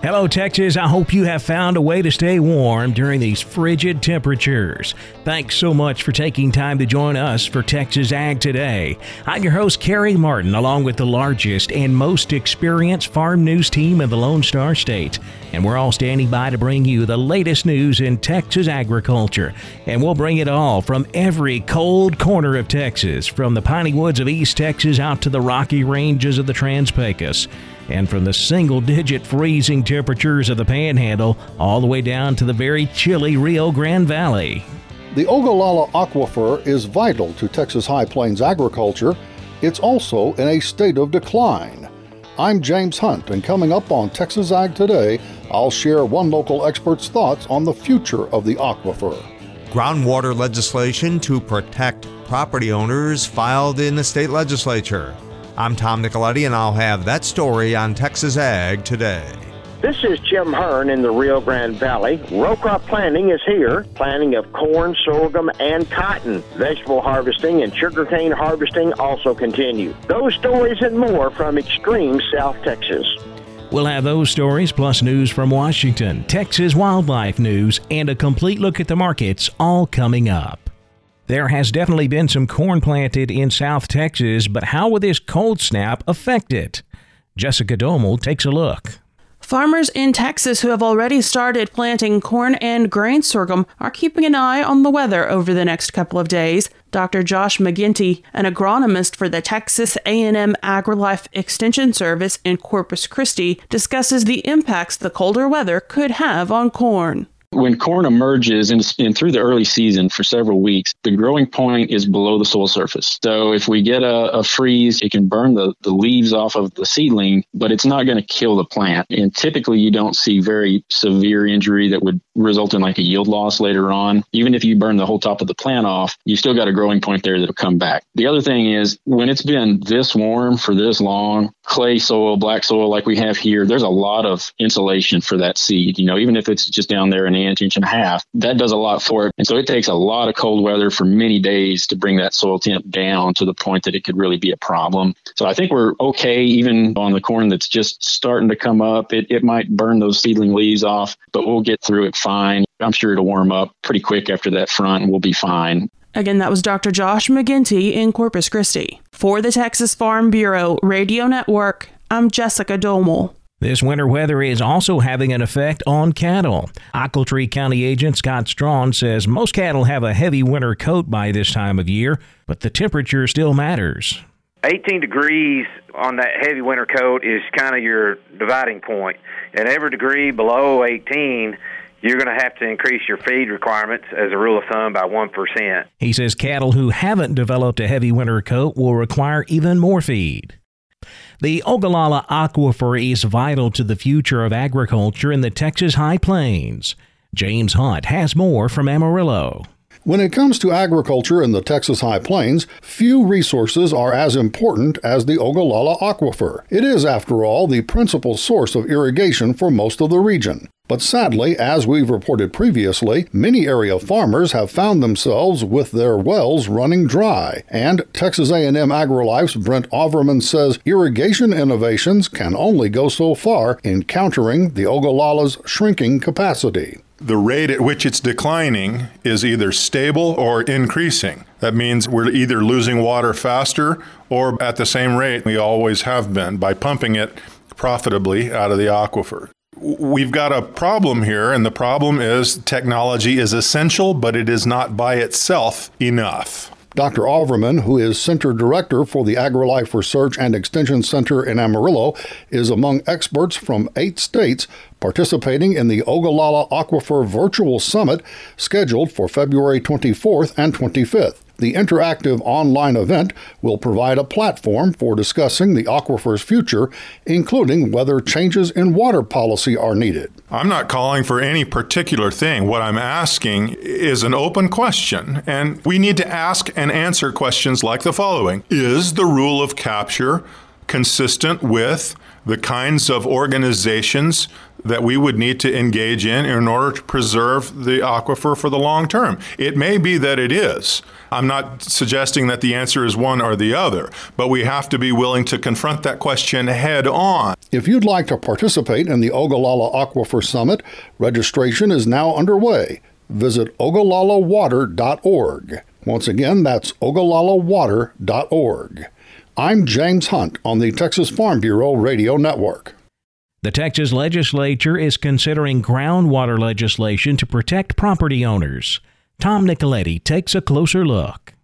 Hello, Texas. I hope you have found a way to stay warm during these frigid temperatures. Thanks so much for taking time to join us for Texas Ag Today. I'm your host, Carrie Martin, along with the largest and most experienced farm news team in the Lone Star State. And we're all standing by to bring you the latest news in Texas agriculture. And we'll bring it all from every cold corner of Texas, from the piney woods of East Texas out to the rocky ranges of the Trans Pecos and from the single digit freezing temperatures of the panhandle all the way down to the very chilly Rio Grande Valley. The Ogallala Aquifer is vital to Texas High Plains agriculture. It's also in a state of decline. I'm James Hunt, and coming up on Texas Ag Today, I'll share one local expert's thoughts on the future of the aquifer. Groundwater legislation to protect property owners filed in the state legislature. I'm Tom Nicoletti, and I'll have that story on Texas Ag today. This is Jim Hearn in the Rio Grande Valley. Row crop planting is here. Planting of corn, sorghum, and cotton. Vegetable harvesting and sugarcane harvesting also continue. Those stories and more from extreme South Texas. We'll have those stories plus news from Washington, Texas wildlife news, and a complete look at the markets all coming up. There has definitely been some corn planted in South Texas, but how will this cold snap affect it? Jessica Domel takes a look. Farmers in Texas who have already started planting corn and grain sorghum are keeping an eye on the weather over the next couple of days. Dr. Josh McGinty, an agronomist for the Texas A&M AgriLife Extension Service in Corpus Christi, discusses the impacts the colder weather could have on corn. When corn emerges and, through the early season for several weeks, the growing point is below the soil surface. So if we get a, a freeze, it can burn the, the leaves off of the seedling, but it's not going to kill the plant. And typically you don't see very severe injury that would result in like a yield loss later on. Even if you burn the whole top of the plant off, you still got a growing point there that'll come back. The other thing is when it's been this warm for this long, clay soil, black soil like we have here, there's a lot of insulation for that seed. You know, even if it's just down there an inch, inch and a half, that does a lot for it. And so it takes a lot of cold weather for many days to bring that soil temp down to the point that it could really be a problem. So I think we're okay even on the corn that's just starting to come up. It, it might burn those seedling leaves off, but we'll get through it fine. I'm sure it'll warm up pretty quick after that front and we'll be fine. Again, that was Dr. Josh McGinty in Corpus Christi. For the Texas Farm Bureau Radio Network, I'm Jessica Domel. This winter weather is also having an effect on cattle. Ochiltree County agent Scott Strawn says most cattle have a heavy winter coat by this time of year, but the temperature still matters. 18 degrees on that heavy winter coat is kind of your dividing point. And every degree below 18 you're going to have to increase your feed requirements as a rule of thumb by 1%. He says cattle who haven't developed a heavy winter coat will require even more feed. The Ogallala Aquifer is vital to the future of agriculture in the Texas High Plains. James Hunt has more from Amarillo. When it comes to agriculture in the Texas High Plains, few resources are as important as the Ogallala Aquifer. It is, after all, the principal source of irrigation for most of the region. But sadly, as we've reported previously, many area farmers have found themselves with their wells running dry. And Texas A&M AgriLife's Brent Auvermann says irrigation innovations can only go so far in countering the Ogallala's shrinking capacity the rate at which it's declining is either stable or increasing. That means we're either losing water faster or at the same rate we always have been by pumping it profitably out of the aquifer. We've got a problem here, and the problem is technology is essential, but it is not by itself enough. Dr. Auvermann, who is Center Director for the AgriLife Research and Extension Center in Amarillo, is among experts from eight states participating in the Ogallala Aquifer Virtual Summit scheduled for February 24th and 25th. The interactive online event will provide a platform for discussing the aquifer's future, including whether changes in water policy are needed. I'm not calling for any particular thing. What I'm asking is an open question, and we need to ask and answer questions like the following Is the rule of capture consistent with the kinds of organizations that we would need to engage in in order to preserve the aquifer for the long term. It may be that it is. I'm not suggesting that the answer is one or the other, but we have to be willing to confront that question head on. If you'd like to participate in the Ogallala Aquifer Summit, registration is now underway. Visit ogallalawater.org. Once again, that's ogallalawater.org. I'm James Hunt on the Texas Farm Bureau Radio Network. The Texas legislature is considering groundwater legislation to protect property owners. Tom Nicoletti takes a closer look.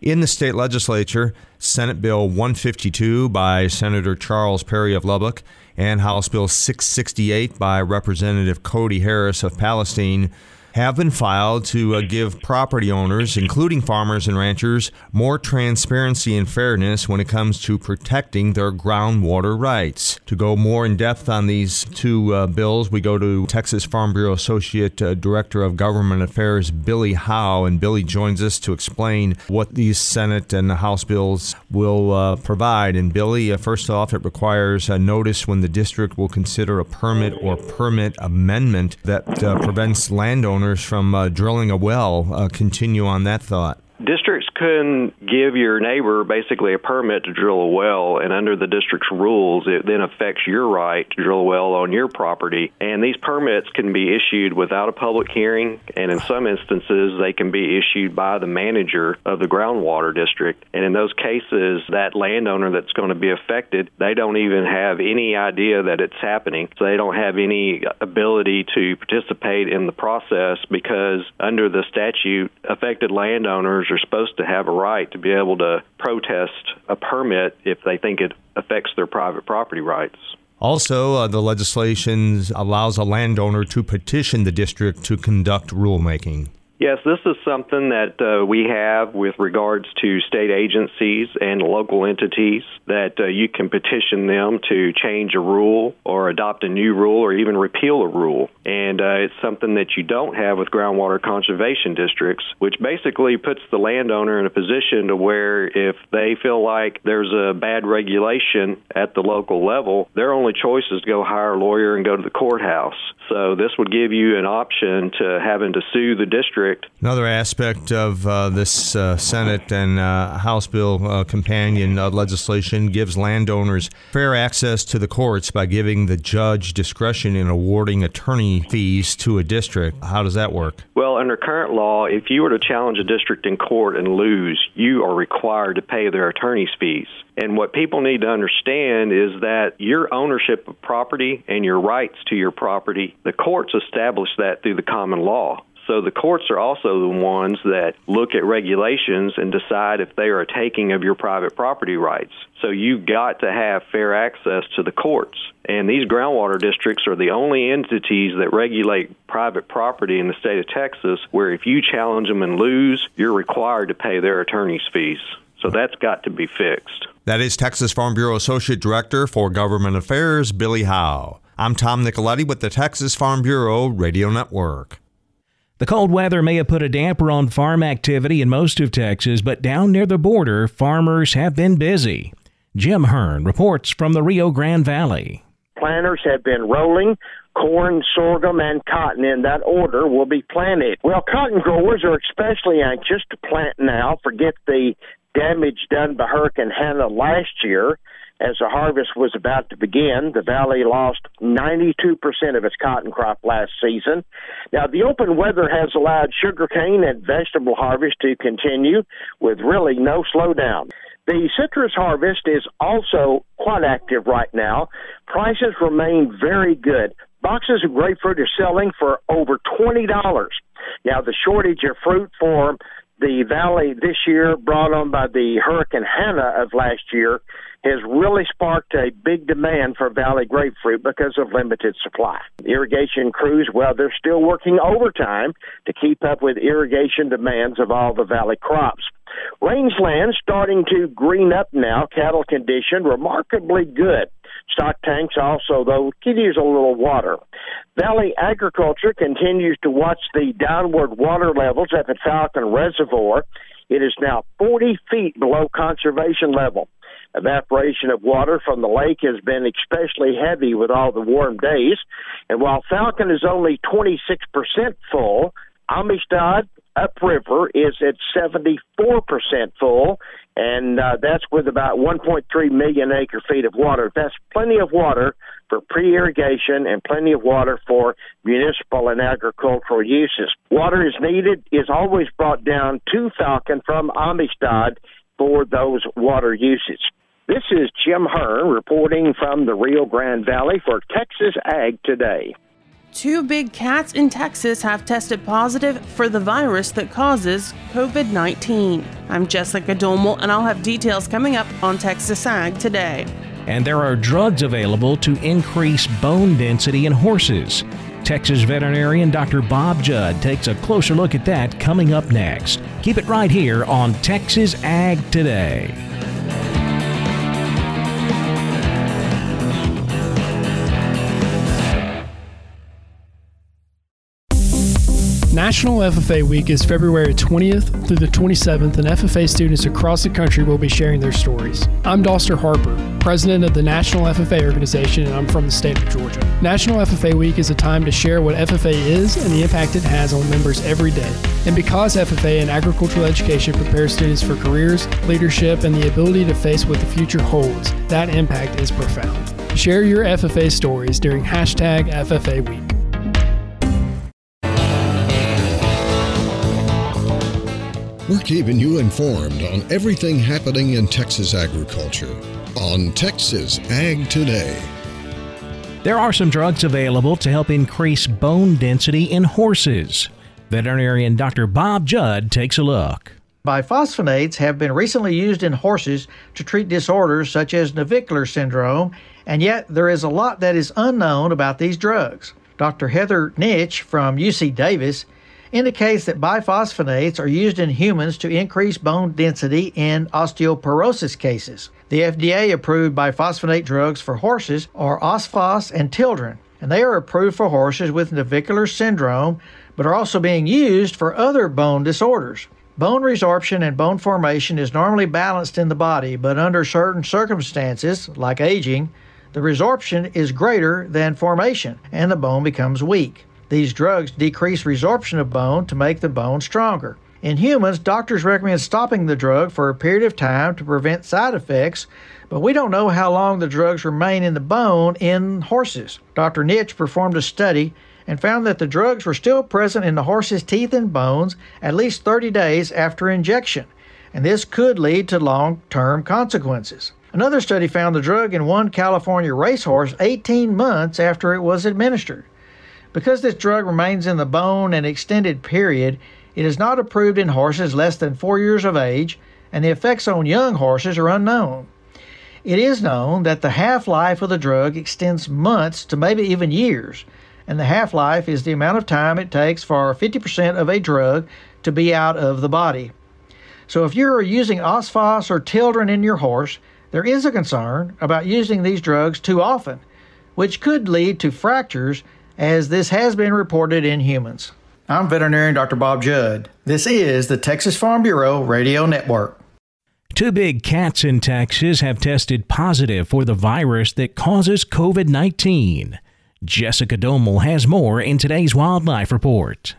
In the state legislature, Senate Bill 152 by Senator Charles Perry of Lubbock and House Bill 668 by Representative Cody Harris of Palestine have been filed to uh, give property owners, including farmers and ranchers, more transparency and fairness when it comes to protecting their groundwater rights. To go more in depth on these two uh, bills, we go to Texas Farm Bureau Associate uh, Director of Government Affairs, Billy Howe, and Billy joins us to explain what these Senate and House bills will uh, provide. And Billy, uh, first off, it requires a notice when the district will consider a permit or permit amendment that uh, prevents landowners from uh, drilling a well. Uh, continue on that thought. Districts can give your neighbor basically a permit to drill a well, and under the district's rules, it then affects your right to drill a well on your property. And these permits can be issued without a public hearing, and in some instances, they can be issued by the manager of the groundwater district. And in those cases, that landowner that's going to be affected, they don't even have any idea that it's happening. So they don't have any ability to participate in the process because under the statute, affected landowners are supposed to have a right to be able to protest a permit if they think it affects their private property rights. Also, uh, the legislation allows a landowner to petition the district to conduct rulemaking. Yes, this is something that uh, we have with regards to state agencies and local entities that uh, you can petition them to change a rule or adopt a new rule or even repeal a rule. And uh, it's something that you don't have with groundwater conservation districts, which basically puts the landowner in a position to where if they feel like there's a bad regulation at the local level, their only choice is to go hire a lawyer and go to the courthouse. So this would give you an option to having to sue the district. Another aspect of uh, this uh, Senate and uh, House bill uh, companion uh, legislation gives landowners fair access to the courts by giving the judge discretion in awarding attorney fees to a district. How does that work? Well, under current law, if you were to challenge a district in court and lose, you are required to pay their attorney's fees. And what people need to understand is that your ownership of property and your rights to your property, the courts establish that through the common law. So the courts are also the ones that look at regulations and decide if they are a taking of your private property rights. So you've got to have fair access to the courts. And these groundwater districts are the only entities that regulate private property in the state of Texas where if you challenge them and lose, you're required to pay their attorney's fees. So that's got to be fixed. That is Texas Farm Bureau Associate Director for Government Affairs, Billy Howe. I'm Tom Nicoletti with the Texas Farm Bureau Radio Network. The cold weather may have put a damper on farm activity in most of Texas, but down near the border, farmers have been busy. Jim Hearn reports from the Rio Grande Valley. Planters have been rolling. Corn, sorghum, and cotton in that order will be planted. Well, cotton growers are especially anxious to plant now. Forget the damage done by Hurricane Hanna last year as the harvest was about to begin. The valley lost 92% of its cotton crop last season. Now, the open weather has allowed sugarcane and vegetable harvest to continue with really no slowdown. The citrus harvest is also quite active right now. Prices remain very good. Boxes of grapefruit are selling for over $20. Now, the shortage of fruit for the valley this year, brought on by the Hurricane Hanna of last year, has really sparked a big demand for valley grapefruit because of limited supply. Irrigation crews, well, they're still working overtime to keep up with irrigation demands of all the valley crops. Rangeland starting to green up now, cattle condition remarkably good. Stock tanks also, though, could use a little water. Valley Agriculture continues to watch the downward water levels at the Falcon Reservoir. It is now 40 feet below conservation level. Evaporation of water from the lake has been especially heavy with all the warm days. And while Falcon is only 26% full, Amistad upriver is at 74% full, and uh, that's with about 1.3 million acre feet of water. That's plenty of water for pre irrigation and plenty of water for municipal and agricultural uses. Water is needed, is always brought down to Falcon from Amistad for those water uses. This is Jim Hearn reporting from the Rio Grande Valley for Texas Ag Today. Two big cats in Texas have tested positive for the virus that causes COVID 19. I'm Jessica Domel, and I'll have details coming up on Texas Ag Today. And there are drugs available to increase bone density in horses. Texas veterinarian Dr. Bob Judd takes a closer look at that coming up next. Keep it right here on Texas Ag Today. National FFA Week is February 20th through the 27th, and FFA students across the country will be sharing their stories. I'm Doster Harper, president of the National FFA organization, and I'm from the state of Georgia. National FFA Week is a time to share what FFA is and the impact it has on members every day. And because FFA and agricultural education prepare students for careers, leadership, and the ability to face what the future holds, that impact is profound. Share your FFA stories during hashtag FFA Week. We're keeping you informed on everything happening in Texas agriculture on Texas Ag Today. There are some drugs available to help increase bone density in horses. Veterinarian Dr. Bob Judd takes a look. Biphosphonates have been recently used in horses to treat disorders such as navicular syndrome, and yet there is a lot that is unknown about these drugs. Dr. Heather Knych from UC Davis indicates that biphosphonates are used in humans to increase bone density in osteoporosis cases. The FDA approved biphosphonate drugs for horses are Osphos and Tildren, and they are approved for horses with navicular syndrome, but are also being used for other bone disorders. Bone resorption and bone formation is normally balanced in the body, but under certain circumstances, like aging, the resorption is greater than formation and the bone becomes weak. These drugs decrease resorption of bone to make the bone stronger. In humans, doctors recommend stopping the drug for a period of time to prevent side effects, but we don't know how long the drugs remain in the bone in horses. Dr. Knych performed a study and found that the drugs were still present in the horse's teeth and bones at least 30 days after injection, and this could lead to long term consequences. Another study found the drug in one California racehorse 18 months after it was administered. Because this drug remains in the bone an extended period, it is not approved in horses less than four years of age, and the effects on young horses are unknown. It is known that the half life of the drug extends months to maybe even years, and the half life is the amount of time it takes for 50% of a drug to be out of the body. So if you're using Osphos or Tildren in your horse, there is a concern about using these drugs too often, which could lead to fractures as this has been reported in humans. I'm veterinarian Dr. Bob Judd. This is the Texas Farm Bureau Radio Network. Two big cats in Texas have tested positive for the virus that causes COVID 19. Jessica Domel has more in today's Wildlife Report.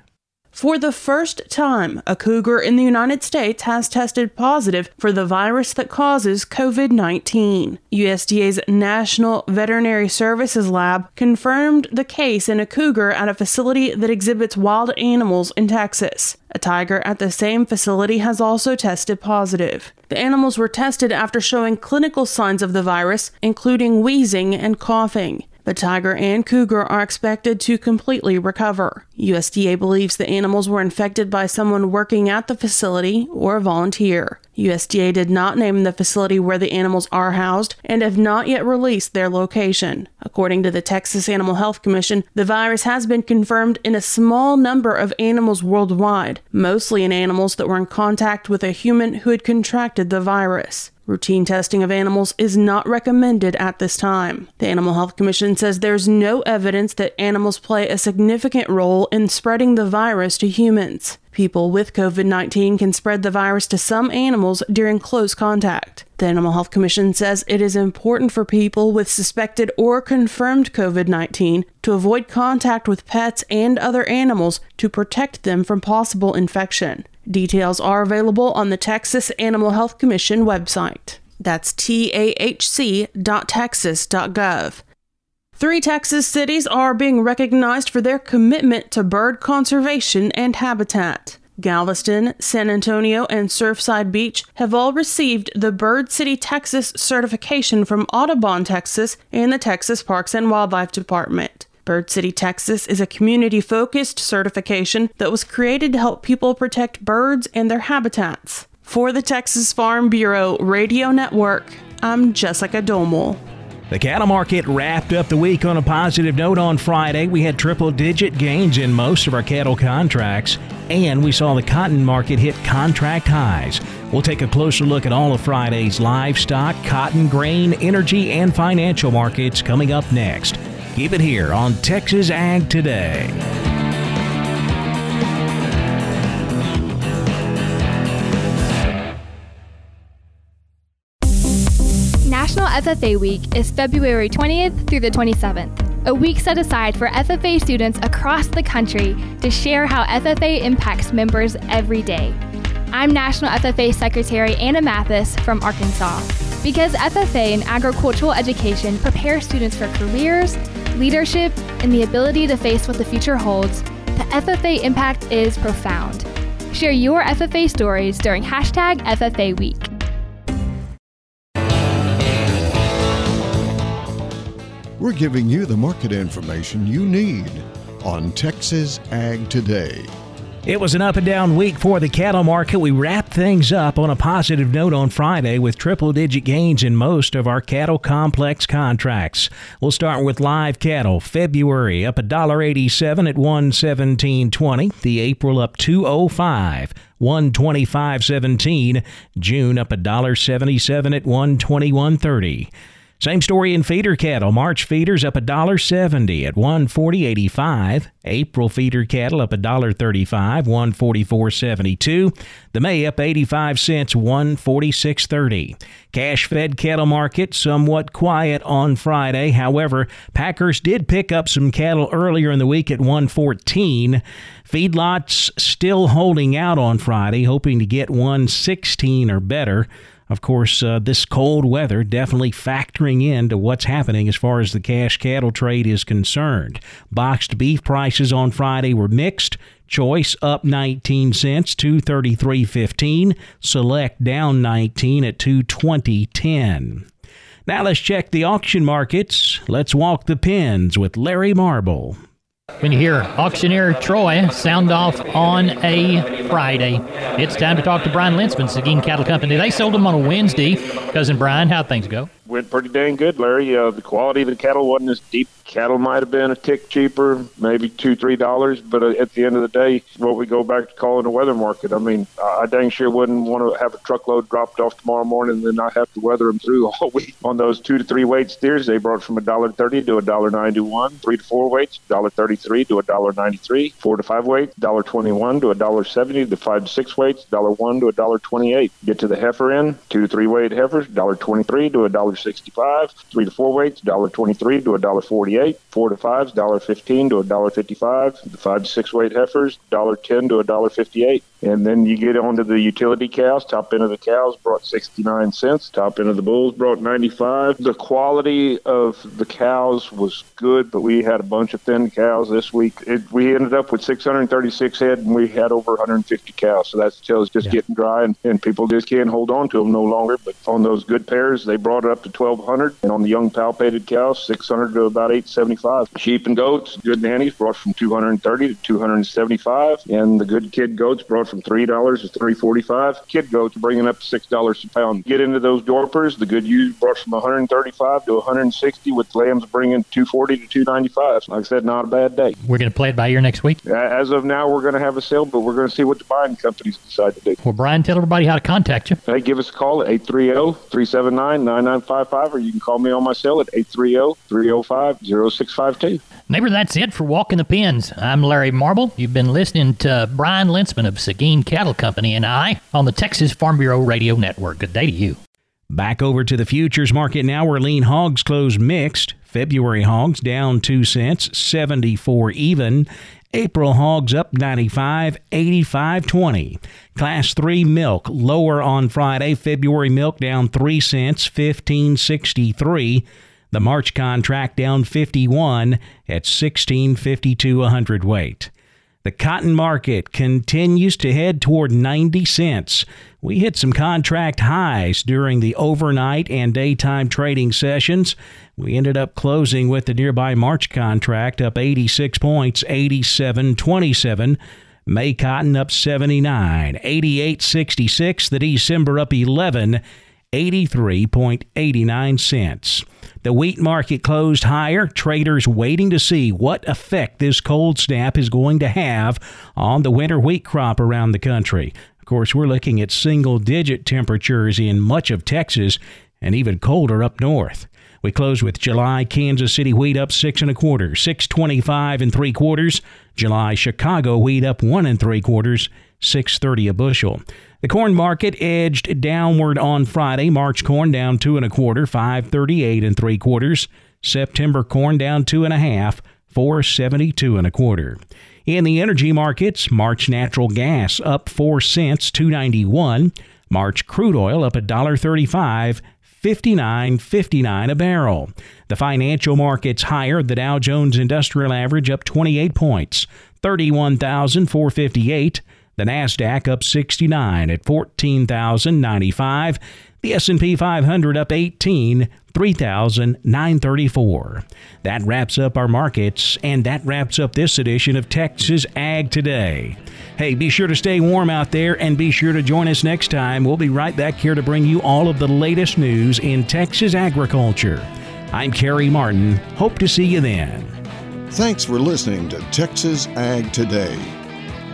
For the first time, a cougar in the United States has tested positive for the virus that causes COVID 19. USDA's National Veterinary Services Lab confirmed the case in a cougar at a facility that exhibits wild animals in Texas. A tiger at the same facility has also tested positive. The animals were tested after showing clinical signs of the virus, including wheezing and coughing. But tiger and cougar are expected to completely recover. USDA believes the animals were infected by someone working at the facility or a volunteer. USDA did not name the facility where the animals are housed and have not yet released their location. According to the Texas Animal Health Commission, the virus has been confirmed in a small number of animals worldwide, mostly in animals that were in contact with a human who had contracted the virus. Routine testing of animals is not recommended at this time. The Animal Health Commission says there's no evidence that animals play a significant role in spreading the virus to humans. People with COVID 19 can spread the virus to some animals during close contact. The Animal Health Commission says it is important for people with suspected or confirmed COVID 19 to avoid contact with pets and other animals to protect them from possible infection. Details are available on the Texas Animal Health Commission website. That's tahc.texas.gov. Three Texas cities are being recognized for their commitment to bird conservation and habitat. Galveston, San Antonio, and Surfside Beach have all received the Bird City Texas certification from Audubon, Texas, and the Texas Parks and Wildlife Department. Bird City, Texas is a community focused certification that was created to help people protect birds and their habitats. For the Texas Farm Bureau Radio Network, I'm Jessica Domel. The cattle market wrapped up the week on a positive note on Friday. We had triple digit gains in most of our cattle contracts, and we saw the cotton market hit contract highs. We'll take a closer look at all of Friday's livestock, cotton, grain, energy, and financial markets coming up next. Keep it here on Texas Ag Today. National FFA Week is February 20th through the 27th, a week set aside for FFA students across the country to share how FFA impacts members every day. I'm National FFA Secretary Anna Mathis from Arkansas. Because FFA and agricultural education prepare students for careers, leadership, and the ability to face what the future holds, the FFA impact is profound. Share your FFA stories during hashtag FFA Week. We're giving you the market information you need on Texas Ag Today. It was an up and down week for the cattle market. We wrapped things up on a positive note on Friday with triple digit gains in most of our cattle complex contracts. We'll start with live cattle. February up $1.87 at 117.20. The April up 205. 125.17. June up $1.77 at 121.30. Same story in feeder cattle. March feeders up $1.70 at 140.85. April feeder cattle up $1.35, 144.72. The May up 85 cents, 146.30. Cash fed cattle market somewhat quiet on Friday. However, packers did pick up some cattle earlier in the week at 114. Feedlots still holding out on Friday, hoping to get 116 or better. Of course, uh, this cold weather definitely factoring into what's happening as far as the cash cattle trade is concerned. Boxed beef prices on Friday were mixed. Choice up 19 cents, 233.15. Select down 19 at 220.10. Now let's check the auction markets. Let's walk the pens with Larry Marble. When you hear auctioneer Troy sound off on a Friday, it's time to talk to Brian Lintzman, Seguin Cattle Company. They sold them on a Wednesday. Cousin Brian, how'd things go? Went pretty dang good, Larry. Uh, the quality of the cattle wasn't as deep Cattle might have been a tick cheaper, maybe two, three dollars, but uh, at the end of the day, what we go back to calling a weather market. I mean, I dang sure wouldn't want to have a truckload dropped off tomorrow morning and then not have to weather them through all week. On those two to three weight steers, they brought from a dollar thirty to a dollar ninety one. Three to four weights, dollar thirty three to a dollar ninety three. Four to five weights, dollar twenty one to a dollar seventy. The five to six weights, dollar one to a dollar twenty eight. Get to the heifer end, two to three weight heifers, dollar twenty three to a dollar sixty five. Three to four weights, dollar twenty three to a dollar forty eight. Four to five fives, dollar fifteen to a dollar fifty-five. The five to six weight heifers, dollar ten to a dollar fifty-eight. And then you get onto the utility cows. Top end of the cows brought 69 cents. Top end of the bulls brought 95. The quality of the cows was good, but we had a bunch of thin cows this week. It, we ended up with 636 head, and we had over 150 cows. So that tells just yeah. getting dry, and, and people just can't hold on to them no longer. But on those good pairs, they brought up to 1200 and on the young palpated cows, 600 to about 875. Sheep and goats, good nannies brought from 230 to 275, and the good kid goats brought from $3 to 345. Kid goats bringing up $6 a pound. Get into those Dorpers, the good ewes brought from 135 to 160, with lambs bringing 240 to 295. Like I said, not a bad day. We're going to play it by ear next week. As of now, we're going to have a sale, but we're going to see what the buying companies decide to do. Well, Brian, tell everybody how to contact you. Hey, give us a call at oh, 830-379-9955, or you can call me on my cell at 830-305-0652. Neighbor, that's it for Walking the Pens. I'm Larry Marble. You've been listening to Brian Lintzman of Seguin Cattle Company and I on the Texas Farm Bureau Radio Network. Good day to you. Back over to the futures market now where lean hogs close mixed. February hogs down 2 cents, 74 even. April hogs up 95, 85 20. Class 3 milk lower on Friday. February milk down 3 cents, 1563. The March contract down 51 at 1652 a hundredweight. The cotton market continues to head toward 90 cents. We hit some contract highs during the overnight and daytime trading sessions. We ended up closing with the nearby March contract up 86 points, 87.27. May cotton up 79, 88.66. The December up 11, 83.89 cents. The wheat market closed higher, traders waiting to see what effect this cold snap is going to have on the winter wheat crop around the country. Of course, we're looking at single digit temperatures in much of Texas and even colder up north. We close with July Kansas City wheat up six and a quarter, six twenty-five and three quarters. July Chicago wheat up one and three quarters, six thirty a bushel. The corn market edged downward on Friday. March corn down two and a quarter, five thirty-eight and three quarters. September corn down two and a half, four seventy-two and a quarter. In the energy markets, March natural gas up four cents, two ninety-one. March crude oil up a dollar thirty-five. 59.59 a barrel. The financial markets higher. The Dow Jones Industrial Average up 28 points, 31,458. The Nasdaq up 69 at 14,095. The S&P 500 up 18, 3,934. That wraps up our markets and that wraps up this edition of Texas Ag Today. Hey, be sure to stay warm out there and be sure to join us next time. We'll be right back here to bring you all of the latest news in Texas agriculture. I'm Kerry Martin. Hope to see you then. Thanks for listening to Texas Ag Today.